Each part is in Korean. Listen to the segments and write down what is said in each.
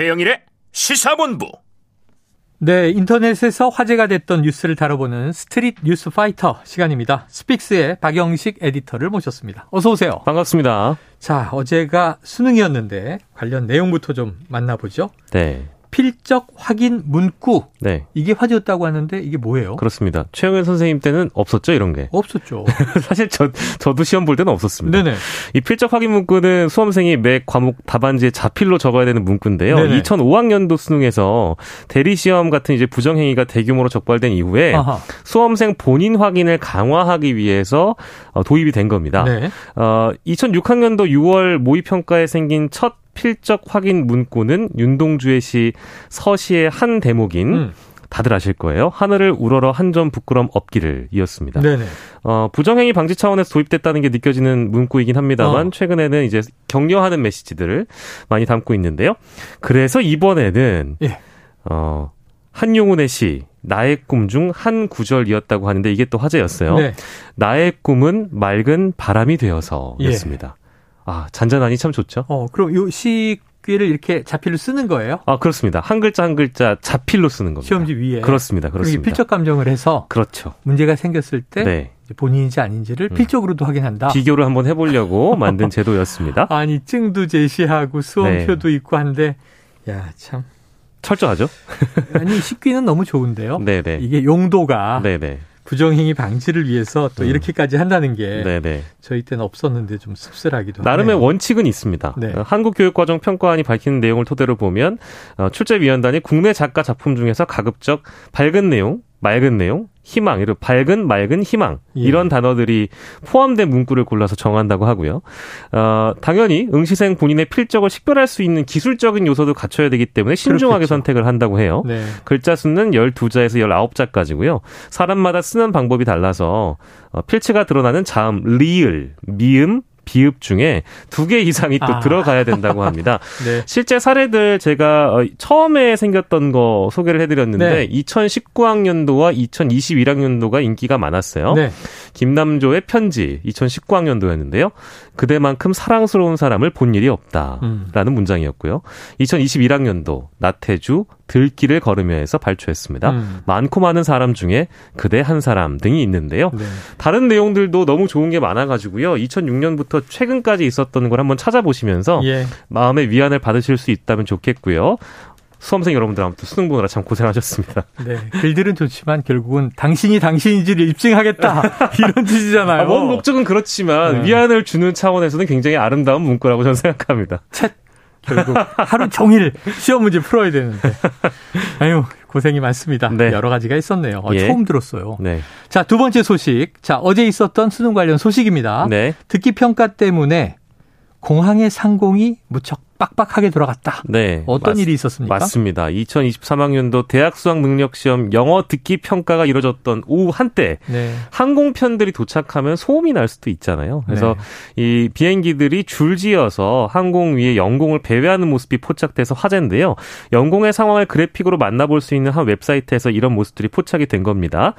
최영일의 시사본부. 네, 인터넷에서 화제가 됐던 뉴스를 다뤄보는 street 뉴스 파이터 시간입니다. 스픽스의 박영식 에디터를 모셨습니다. 어서 오세요. 반갑습니다. 자, 어제가 수능이었는데 관련 내용부터 좀 만나보죠. 네. 필적 확인 문구. 네. 이게 화제였다고 하는데 이게 뭐예요? 그렇습니다. 최영일 선생님 때는 없었죠, 이런 게. 없었죠. 사실 저, 저도 시험 볼 때는 없었습니다. 네네. 이 필적 확인 문구는 수험생이 매 과목 답안지에 자필로 적어야 되는 문구인데요. 네네. 2005학년도 수능에서 대리 시험 같은 이제 부정 행위가 대규모로 적발된 이후에 아하. 수험생 본인 확인을 강화하기 위해서 어, 도입이 된 겁니다. 네. 어, 2006학년도 6월 모의 평가에 생긴 첫 필적 확인 문구는 윤동주의 시 서시의 한 대목인 음. 다들 아실 거예요. 하늘을 우러러 한 점 부끄럼 없기를 이었습니다. 네네. 어, 부정행위 방지 차원에서 도입됐다는 게 느껴지는 문구이긴 합니다만 어. 최근에는 이제 격려하는 메시지들을 많이 담고 있는데요. 그래서 이번에는 예. 어, 한용운의 시 나의 꿈 중 한 구절이었다고 하는데 이게 또 화제였어요. 네. 나의 꿈은 맑은 바람이 되어서였습니다. 예. 아 잔잔하니 참 좋죠. 어, 그럼 요 시귀를 이렇게 자필로 쓰는 거예요? 아 그렇습니다. 한 글자 한 글자 자필로 쓰는 겁니다. 시험지 위에. 그렇습니다. 그렇습니다. 필적 감정을 해서 그렇죠. 문제가 생겼을 때 네. 본인인지 아닌지를 음. 필적으로도 확인한다. 비교를 한번 해 보려고 만든 제도였습니다. 아니 증도 제시하고 수험표도 네. 있고 한데 야 참. 철저하죠? 아니 식귀는 너무 좋은데요. 네네. 이게 용도가 네네. 부정행위 방지를 위해서 또 음. 이렇게까지 한다는 게 네네. 저희 때는 없었는데 좀 씁쓸하기도 나름의 하네요. 원칙은 있습니다. 네. 어, 한국교육과정 평가안이 밝히는 내용을 토대로 보면 어, 출제위원단이 국내 작가 작품 중에서 가급적 밝은 내용, 맑은 내용, 희망, 이런 밝은, 맑은, 희망 예. 이런 단어들이 포함된 문구를 골라서 정한다고 하고요. 어, 당연히 응시생 본인의 필적을 식별할 수 있는 기술적인 요소도 갖춰야 되기 때문에 신중하게 그렇겠죠. 선택을 한다고 해요. 네. 글자 수는 12자에서 19자까지고요. 사람마다 쓰는 방법이 달라서 어, 필체가 드러나는 자음, 리을, 미음, 비읍 중에 두 개 이상이 또 아. 들어가야 된다고 합니다. 네. 실제 사례들 제가 어, 처음에 생겼던 거 소개를 해드렸는데 네. 2019학년도와 2021학년도가 인기가 많았어요. 네. 김남조의 편지 2019학년도였는데요. 그대만큼 사랑스러운 사람을 본 일이 없다라는 음. 문장이었고요. 2021학년도 나태주 들길을 걸으며에서 발표했습니다. 음. 많고 많은 사람 중에 그대 한 사람 등이 있는데요. 네. 다른 내용들도 너무 좋은 게 많아가지고요. 2006년부터 최근까지 있었던 걸 한번 찾아보시면서 예. 마음의 위안을 받으실 수 있다면 좋겠고요. 수험생 여러분들 아무튼 수능 보느라 참 고생하셨습니다. 네. 글들은 좋지만 결국은 당신이 당신인지를 입증하겠다 이런 뜻이잖아요. 아, 원 목적은 그렇지만 네. 위안을 주는 차원에서는 굉장히 아름다운 문구라고 저는 생각합니다. 챗 결국 하루 종일 시험 문제 풀어야 되는데 아유 고생이 많습니다. 네. 여러 가지가 있었네요. 어, 예. 처음 들었어요. 네. 자 두 번째 소식. 자 어제 있었던 수능 관련 소식입니다. 네. 듣기 평가 때문에 공항의 상공이 무척 빡빡하게 돌아갔다. 네. 어떤 맞- 일이 있었습니까? 맞습니다. 2023학년도 대학 수학 능력 시험 영어 듣기 평가가 이루어졌던 오후 한때 네. 항공편들이 도착하면 소음이 날 수도 있잖아요. 그래서 이 비행기들이 줄지어서 항공 위에 영공을 배회하는 모습이 포착돼서 화제인데요. 영공의 상황을 그래픽으로 만나볼 수 있는 한 웹사이트에서 이런 모습들이 포착이 된 겁니다.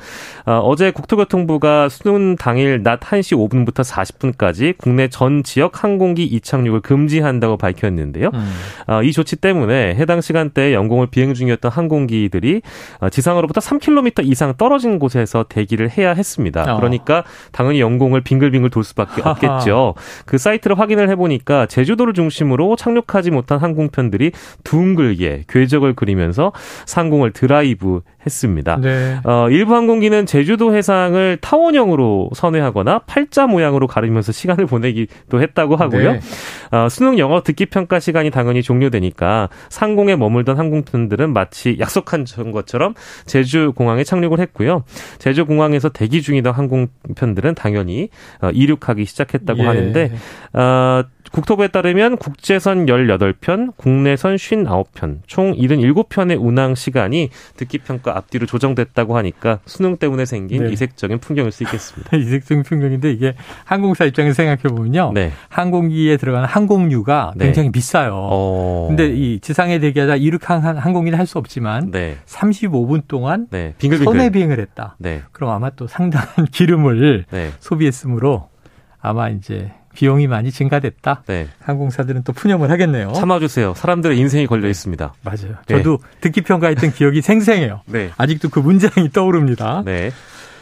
어, 제 국토교통부가 수능 당일 낮 1시 5분부터 40분까지 국내 전 지역 항공기 이착륙을 금지한다고 밝혔는데 요. 음. 어, 이 조치 때문에 해당 시간대에 영공을 비행 중이었던 항공기들이 어, 지상으로부터 3km 이상 떨어진 곳에서 대기를 해야 했습니다. 어. 그러니까 당연히 영공을 빙글빙글 돌 수밖에 하하. 없겠죠. 그 사이트를 확인을 해보니까 제주도를 중심으로 착륙하지 못한 항공편들이 둥글게 궤적을 그리면서 상공을 드라이브 했습니다. 네. 어, 일부 항공기는 제주도 해상을 타원형으로 선회하거나 팔자 모양으로 가르면서 시간을 보내기도 했다고 하고요. 네. 어, 수능 영어 듣기 평가 시간이 당연히 종료되니까 상공에 머물던 항공편들은 마치 약속한 것처럼 제주 공항에 착륙을 했고요. 제주 공항에서 대기 중이던 항공편들은 당연히 어, 이륙하기 시작했다고 예. 하는데 어, 국토부에 따르면 국제선 18편, 국내선 59편, 총 77편의 운항 시간이 듣기 평가 앞뒤로 조정됐다고 하니까 수능 때문에 생긴 네. 이색적인 풍경일 수 있겠습니다. 이색적 풍경인데 이게 항공사 입장에서 생각해 보면요. 네. 항공기에 들어가는 항공료가 네. 굉장히 비싸 요. 어. 근데 이 지상에 대기하다 이륙한 항공기는 할 수 없지만 네. 35분 동안 네. 빙글빙글. 선내 비행을 했다. 네. 그럼 아마 또 상당한 기름을 네. 소비했으므로 아마 이제 비용이 많이 증가됐다. 네. 항공사들은 또 푸념을 하겠네요. 참아주세요. 사람들의 인생이 걸려 있습니다. 맞아요. 저도 듣기 평가했던 기억이 생생해요. 네. 아직도 그 문장이 떠오릅니다. 네.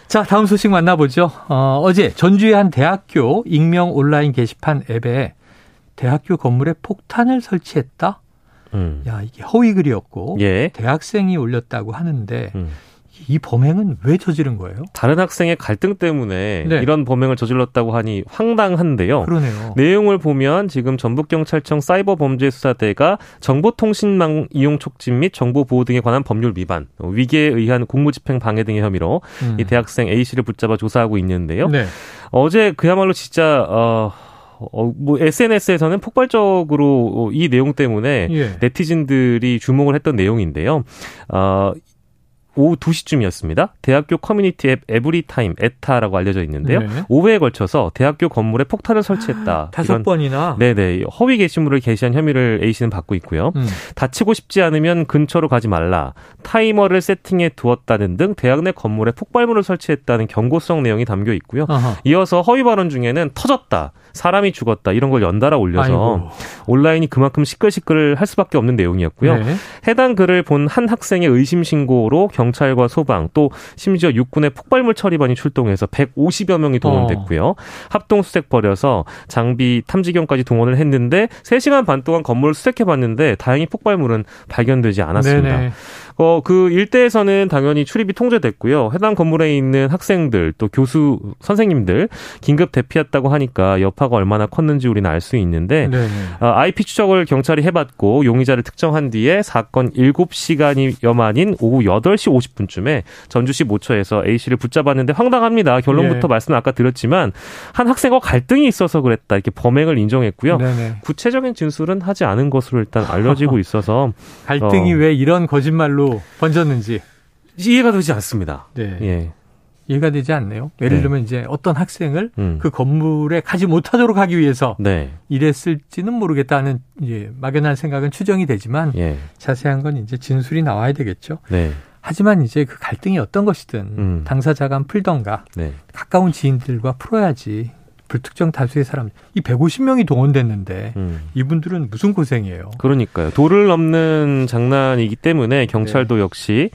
자, 다음 소식 만나보죠. 어, 어제 전주의 한 대학교 익명 온라인 게시판 앱에 대학교 건물에 폭탄을 설치했다? 음. 야, 이게 허위 글이었고 예. 대학생이 올렸다고 하는데 음. 이 범행은 왜 저지른 거예요? 다른 학생의 갈등 때문에 네. 이런 범행을 저질렀다고 하니 황당한데요. 그러네요. 내용을 보면 지금 전북경찰청 사이버범죄수사대가 정보통신망 이용 촉진 및 정보 보호 등에 관한 법률 위반, 위계에 의한 공무집행 방해 등의 혐의로 음. 이 대학생 A 씨를 붙잡아 조사하고 있는데요. 네. 어제 그야말로 진짜 어, 어, 뭐 SNS에서는 폭발적으로 이 내용 때문에 예. 네티즌들이 주목을 했던 내용인데요. 어, 오후 2시쯤이었습니다. 대학교 커뮤니티 앱 에브리타임 에타라고 알려져 있는데요. 네. 오후에 걸쳐서 대학교 건물에 폭탄을 설치했다. 다섯 이런 번이나. 네네 허위 게시물을 게시한 혐의를 A 씨는 받고 있고요. 음. 다치고 싶지 않으면 근처로 가지 말라. 타이머를 세팅해 두었다는 등 대학 내 건물에 폭발물을 설치했다는 경고성 내용이 담겨 있고요. 아하. 이어서 허위 발언 중에는 터졌다, 사람이 죽었다 이런 걸 연달아 올려서 아이고. 온라인이 그만큼 시끌시끌 할 수밖에 없는 내용이었고요. 네. 해당 글을 본 한 학생의 의심 신고로 경찰과 소방 또 심지어 육군의 폭발물 처리반이 출동해서 150여 명이 동원됐고요. 합동 수색 벌여서 장비 탐지경까지 동원을 했는데 3시간 반 동안 건물을 수색해 봤는데 다행히 폭발물은 발견되지 않았습니다. 네네. 어, 그 일대에서는 당연히 출입이 통제됐고요. 해당 건물에 있는 학생들 또 교수 선생님들 긴급 대피했다고 하니까 여파가 얼마나 컸는지 우리는 알 수 있는데 네네. 어, IP 추적을 경찰이 해봤고 용의자를 특정한 뒤에 사건 7시간여 만인 오후 8시 50분쯤에 전주시 모처에서 A씨를 붙잡았는데 황당합니다. 결론부터 예. 말씀 아까 드렸지만 한 학생과 갈등이 있어서 그랬다. 이렇게 범행을 인정했고요. 네네. 구체적인 진술은 하지 않은 것으로 일단 알려지고 있어서 갈등이 어. 왜 이런 거짓말로 번졌는지 이해가 되지 않습니다. 네. 예. 이해가 되지 않네요. 예를 네. 들면 이제 어떤 학생을 음. 그 건물에 가지 못하도록 하기 위해서 네. 이랬을지는 모르겠다는 이제 막연한 생각은 추정이 되지만 예. 자세한 건 이제 진술이 나와야 되겠죠. 네. 하지만 이제 그 갈등이 어떤 것이든 음. 당사자 간 풀던가 네. 가까운 지인들과 풀어야지 불특정 다수의 사람 이 150명이 동원됐는데 음. 이분들은 무슨 고생이에요. 그러니까요. 도를 넘는 장난이기 때문에 경찰도 네. 역시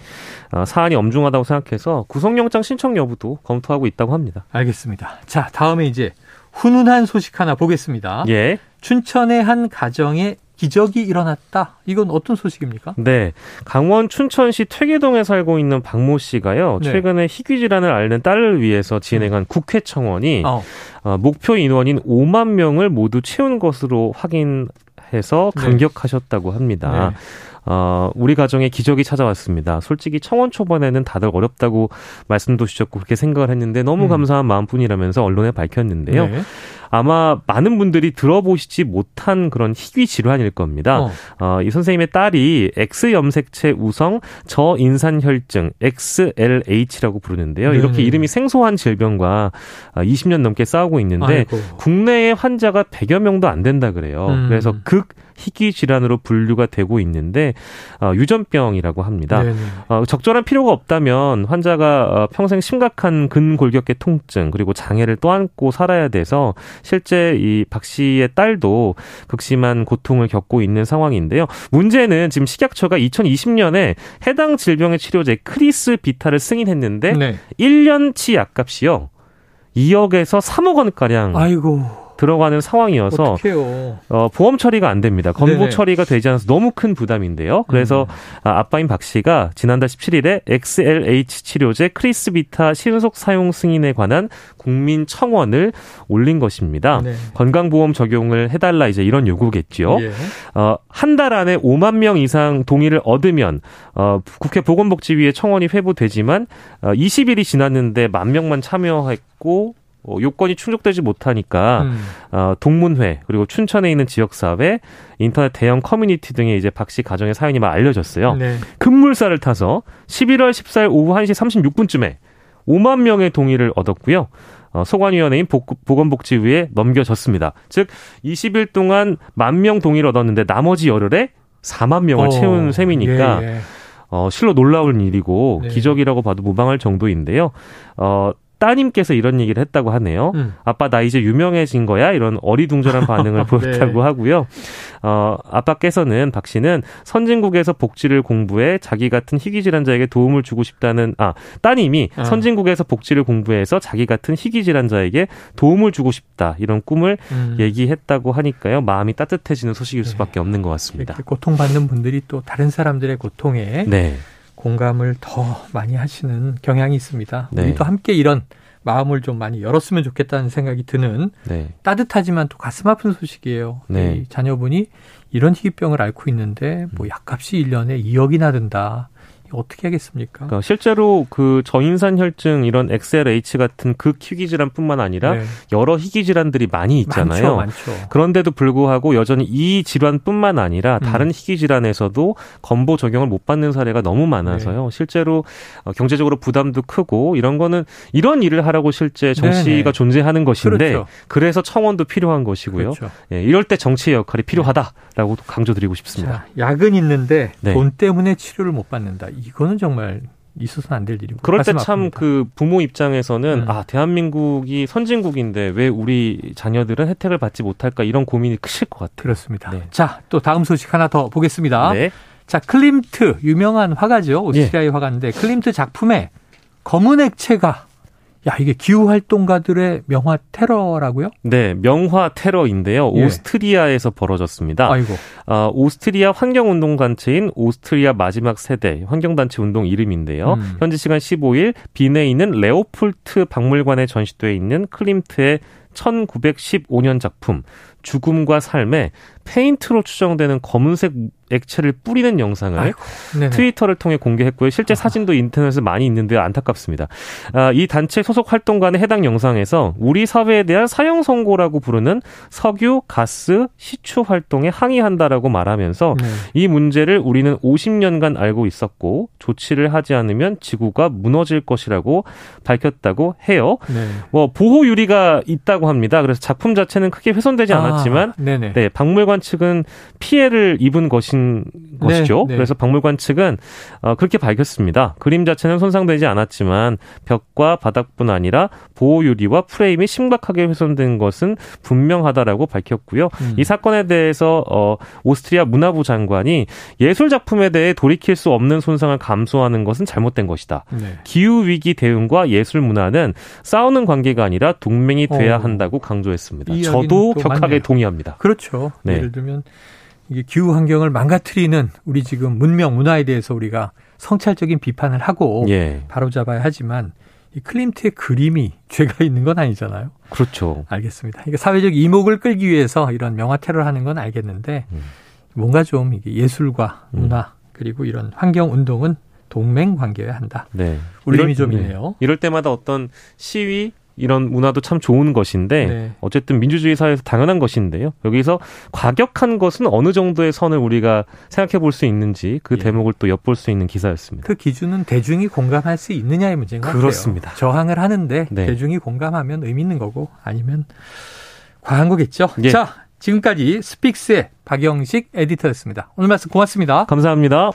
어, 사안이 엄중하다고 생각해서 구속영장 신청 여부도 검토하고 있다고 합니다. 알겠습니다. 자, 다음에 이제 훈훈한 소식 하나 보겠습니다. 예. 춘천의 한 가정에 기적이 일어났다. 이건 어떤 소식입니까? 네. 강원 춘천시 퇴계동에 살고 있는 박모 씨가요. 네. 최근에 희귀 질환을 앓는 딸을 위해서 진행한 국회 청원이 어, 어, 목표 인원인 5만 명을 모두 채운 것으로 확인해서 네. 감격하셨다고 합니다. 네. 어, 우리 가정에 기적이 찾아왔습니다. 솔직히 청원 초반에는 다들 어렵다고 말씀도 주셨고 그렇게 생각을 했는데 너무 음. 감사한 마음뿐이라면서 언론에 밝혔는데요. 네. 아마 많은 분들이 들어보시지 못한 그런 희귀 질환일 겁니다. 어, 어, 이 선생님의 딸이 X염색체 우성 저인산혈증 XLH라고 부르는데요. 네네. 이렇게 이름이 생소한 질병과 20년 넘게 싸우고 있는데 아이고. 국내에 환자가 100여 명도 안 된다 그래요. 음. 그래서 극 희귀 질환으로 분류가 되고 있는데 어, 유전병이라고 합니다. 네네. 어, 적절한 필요가 없다면 환자가 어, 평생 심각한 근골격계 통증 그리고 장애를 떠안고 살아야 돼서 실제 이 박 씨의 딸도 극심한 고통을 겪고 있는 상황인데요. 문제는 지금 식약처가 2020년에 해당 질병의 치료제 크리스 비타를 승인했는데 네. 1년치 약값이요. 2억에서 3억 원가량 아이고. 들어가는 상황이어서 어떡해요. 어, 보험 처리가 안 됩니다. 건보 네네. 처리가 되지 않아서 너무 큰 부담인데요. 그래서 음. 아, 아빠인 박 씨가 지난달 17일에 XLH 치료제 크리스비타 신속 사용 승인에 관한 국민 청원을 올린 것입니다. 네. 건강보험 적용을 해달라 이제 이런 요구겠지요. 예. 어, 한 달 안에 5만 명 이상 동의를 얻으면 어, 국회 보건복지위에 청원이 회부되지만 어, 20일이 지났는데 만 명만 참여했고 어, 요건이 충족되지 못하니까 음. 어, 동문회 그리고 춘천에 있는 지역 사회 인터넷 대형 커뮤니티 등에 이제 박 씨 가정의 사연이 막 알려졌어요. 네. 급물살을 타서 11월 14일 오후 1시 36분쯤에 5만 명의 동의를 얻었고요. 어, 소관위원회인 복, 보건복지위에 넘겨졌습니다. 즉 20일 동안 만명 동의를 얻었는데 나머지 열흘에 4만 명을 어, 채운 셈이니까 예, 예. 어, 실로 놀라운 일이고 네. 기적이라고 봐도 무방할 정도인데요. 어, 따님께서 이런 얘기를 했다고 하네요. 음. 아빠 나 이제 유명해진 거야 이런 어리둥절한 반응을 네. 보였다고 하고요. 어, 아빠께서는 박 씨는 선진국에서 복지를 공부해 자기 같은 희귀 질환자에게 도움을 주고 싶다는 아 따님이 어. 선진국에서 복지를 공부해서 자기 같은 희귀 질환자에게 도움을 주고 싶다 이런 꿈을 음. 얘기했다고 하니까요 마음이 따뜻해지는 소식일 네. 수밖에 없는 것 같습니다. 고통받는 분들이 또 다른 사람들의 고통에 네. 공감을 더 많이 하시는 경향이 있습니다. 네. 우리도 함께 이런 마음을 좀 많이 열었으면 좋겠다는 생각이 드는 네. 따뜻하지만 또 가슴 아픈 소식이에요. 네. 자녀분이 이런 희귀병을 앓고 있는데 뭐 약값이 1년에 2억이나 든다. 어떻게 하겠습니까? 그러니까 실제로 그 저인산 혈증 이런 XLH 같은 극 희귀 질환뿐만 아니라 네. 여러 희귀 질환들이 많이 있잖아요. 많죠, 많죠. 그런데도 불구하고 여전히 이 질환뿐만 아니라 음. 다른 희귀 질환에서도 건보 적용을 못 받는 사례가 너무 많아서요. 네. 실제로 어, 경제적으로 부담도 크고 이런 거는 이런 일을 하라고 실제 정치가 네네. 존재하는 것인데 그렇죠. 그래서 청원도 필요한 것이고요. 그렇죠. 예, 이럴 때 정치의 역할이 필요하다라고 강조드리고 싶습니다. 자, 약은 있는데 네. 돈 때문에 치료를 못 받는다. 이거는 정말 있어서는 안 될 일이고. 그럴 때 참 그 부모 입장에서는 음. 아 대한민국이 선진국인데 왜 우리 자녀들은 혜택을 받지 못할까 이런 고민이 크실 것 같아요. 그렇습니다. 네. 자 또 다음 소식 하나 더 보겠습니다. 네. 자 클림트 유명한 화가죠 오스트리아의 예. 화가인데 클림트 작품에 검은 액체가 야, 이게 기후 활동가들의 명화 테러라고요? 네, 명화 테러인데요. 예. 오스트리아에서 벌어졌습니다. 아이고. 어, 오스트리아 환경 운동 단체인 오스트리아 마지막 세대 환경 단체 운동 이름인데요. 음. 현지 시간 15일 빈에 있는 레오폴트 박물관에 전시돼 있는 클림트의 1915년 작품 죽음과 삶에 페인트로 추정되는 검은색 액체를 뿌리는 영상을 아이고, 트위터를 통해 공개했고요. 실제 사진도 인터넷에 많이 있는데 안타깝습니다. 아, 이 단체 소속 활동가는 해당 영상에서 우리 사회에 대한 사형 선고라고 부르는 석유, 가스, 시추 활동에 항의한다라고 말하면서 네. 이 문제를 우리는 50년간 알고 있었고 조치를 하지 않으면 지구가 무너질 것이라고 밝혔다고 해요. 네. 뭐 보호 유리가 있다고 합니다. 그래서 작품 자체는 크게 훼손되지 아, 않았지만 아, 네, 박물관 측은 피해를 입은 것인 네, 것이죠. 네. 그래서 박물관 측은 어, 그렇게 밝혔습니다. 그림 자체는 손상되지 않았지만 벽과 바닥뿐 아니라 보호 유리와 프레임이 심각하게 훼손된 것은 분명하다라고 밝혔고요. 음. 이 사건에 대해서 어, 오스트리아 문화부 장관이 예술 작품에 대해 돌이킬 수 없는 손상을 감수하는 것은 잘못된 것이다. 네. 기후 위기 대응과 예술 문화는 싸우는 관계가 아니라 동맹이 돼야 어. 한다고 강조했습니다. 저도 격하게 맞네요. 동의합니다. 그렇죠. 네. 예를 들면 이게 기후 환경을 망가뜨리는 우리 지금 문명 문화에 대해서 우리가 성찰적인 비판을 하고 예. 바로잡아야 하지만 이 클림트의 그림이 죄가 있는 건 아니잖아요. 그렇죠. 알겠습니다. 이게 사회적 이목을 끌기 위해서 이런 명화 테러를 하는 건 알겠는데 음. 뭔가 좀 이게 예술과 음. 문화 음. 그리고 이런 환경 운동은 동맹 관계여야 한다. 네. 울림이 좀 있네요. 네. 이럴 때마다 어떤 시위 이런 문화도 참 좋은 것인데 네. 어쨌든 민주주의 사회에서 당연한 것인데요. 여기서 과격한 것은 어느 정도의 선을 우리가 생각해 볼 수 있는지 그 예. 대목을 또 엿볼 수 있는 기사였습니다. 그 기준은 대중이 공감할 수 있느냐의 문제인 것 그렇습니다. 같아요. 저항을 하는데 네. 대중이 공감하면 의미 있는 거고 아니면 과한 거겠죠. 예. 자, 지금까지 스픽스의 박영식 에디터였습니다. 오늘 말씀 고맙습니다. 감사합니다.